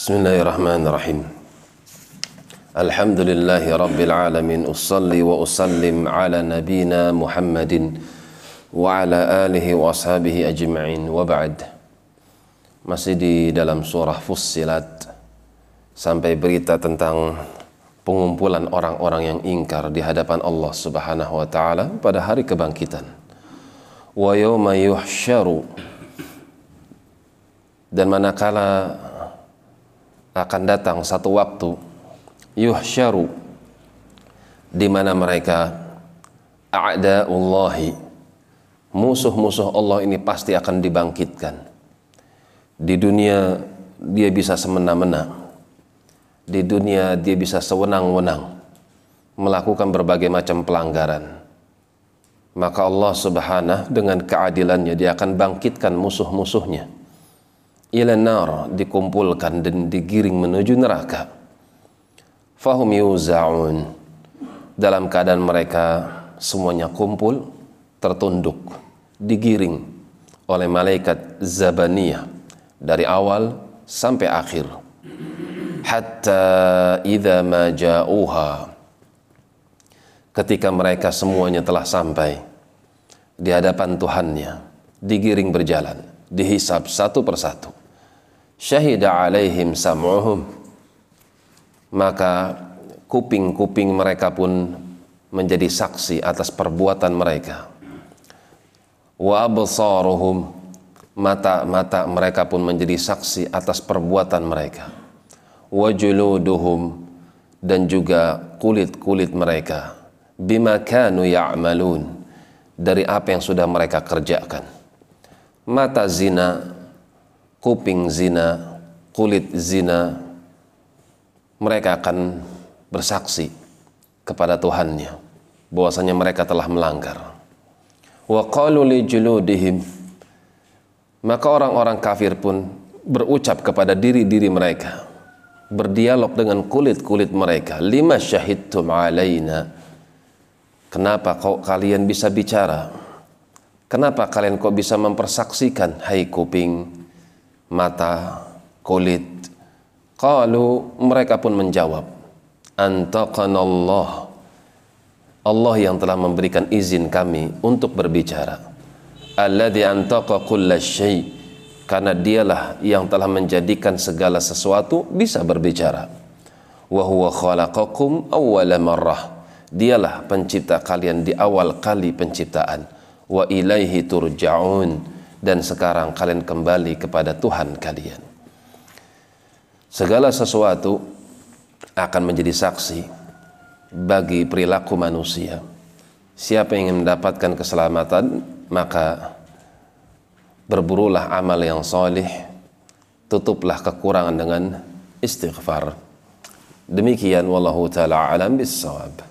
بسم الله الرحمن الرحيم الحمد لله رب العالمين أصلي وأسلم على نبينا محمد وعلى آله وأصحابه أجمعين وبعد masih di dalam surah Fussilat sampai berita tentang pengumpulan orang-orang yang ingkar di hadapan Allah Subhanahu wa taala pada hari kebangkitan. Wa yawma yuhsyaru dan manakala akan datang satu waktu yuhsyaru di mana mereka a'da'ullahi musuh-musuh Allah ini pasti akan dibangkitkan. Di dunia dia bisa semena-mena. Di dunia dia bisa sewenang-wenang melakukan berbagai macam pelanggaran. Maka Allah subhanahu dengan keadilannya dia akan bangkitkan musuh-musuhnya ila nar dikumpulkan dan digiring menuju neraka. Fahum yuzaun. Dalam keadaan mereka semuanya kumpul tertunduk digiring oleh malaikat zabaniyah dari awal sampai akhir. Hatta idza ma ja'uha. Ketika mereka semuanya telah sampai di hadapan Tuhannya digiring berjalan dihisap satu persatu syahida alaihim sam'uhum. Maka kuping-kuping mereka pun menjadi saksi atas perbuatan mereka. Wa absaruhum mata-mata mereka pun menjadi saksi atas perbuatan mereka. Wa juluduhum dan juga kulit-kulit mereka. Bima kanu ya'malun dari apa yang sudah mereka kerjakan. Mata zina kuping zina, kulit zina, mereka akan bersaksi kepada Tuhannya bahwasanya mereka telah melanggar. Wa qalu li juludihim maka orang-orang kafir pun berucap kepada diri-diri mereka berdialog dengan kulit-kulit mereka. Lima syahidtum alaina? Kenapa kau kalian bisa bicara? Kenapa kalian kok bisa mempersaksikan hai kuping mata, kulit. Qalu mereka pun menjawab, Antaqanallah. Allah yang telah memberikan izin kami untuk berbicara. Alladhi antaqa kulla karena dialah yang telah menjadikan segala sesuatu bisa berbicara. Wa khalaqakum awwala marrah. Dialah pencipta kalian di awal kali penciptaan. Wa ilaihi turja'un dan sekarang kalian kembali kepada Tuhan kalian. Segala sesuatu akan menjadi saksi bagi perilaku manusia. Siapa yang ingin mendapatkan keselamatan, maka berburulah amal yang soleh, tutuplah kekurangan dengan istighfar. Demikian wallahu taala alam bisawab.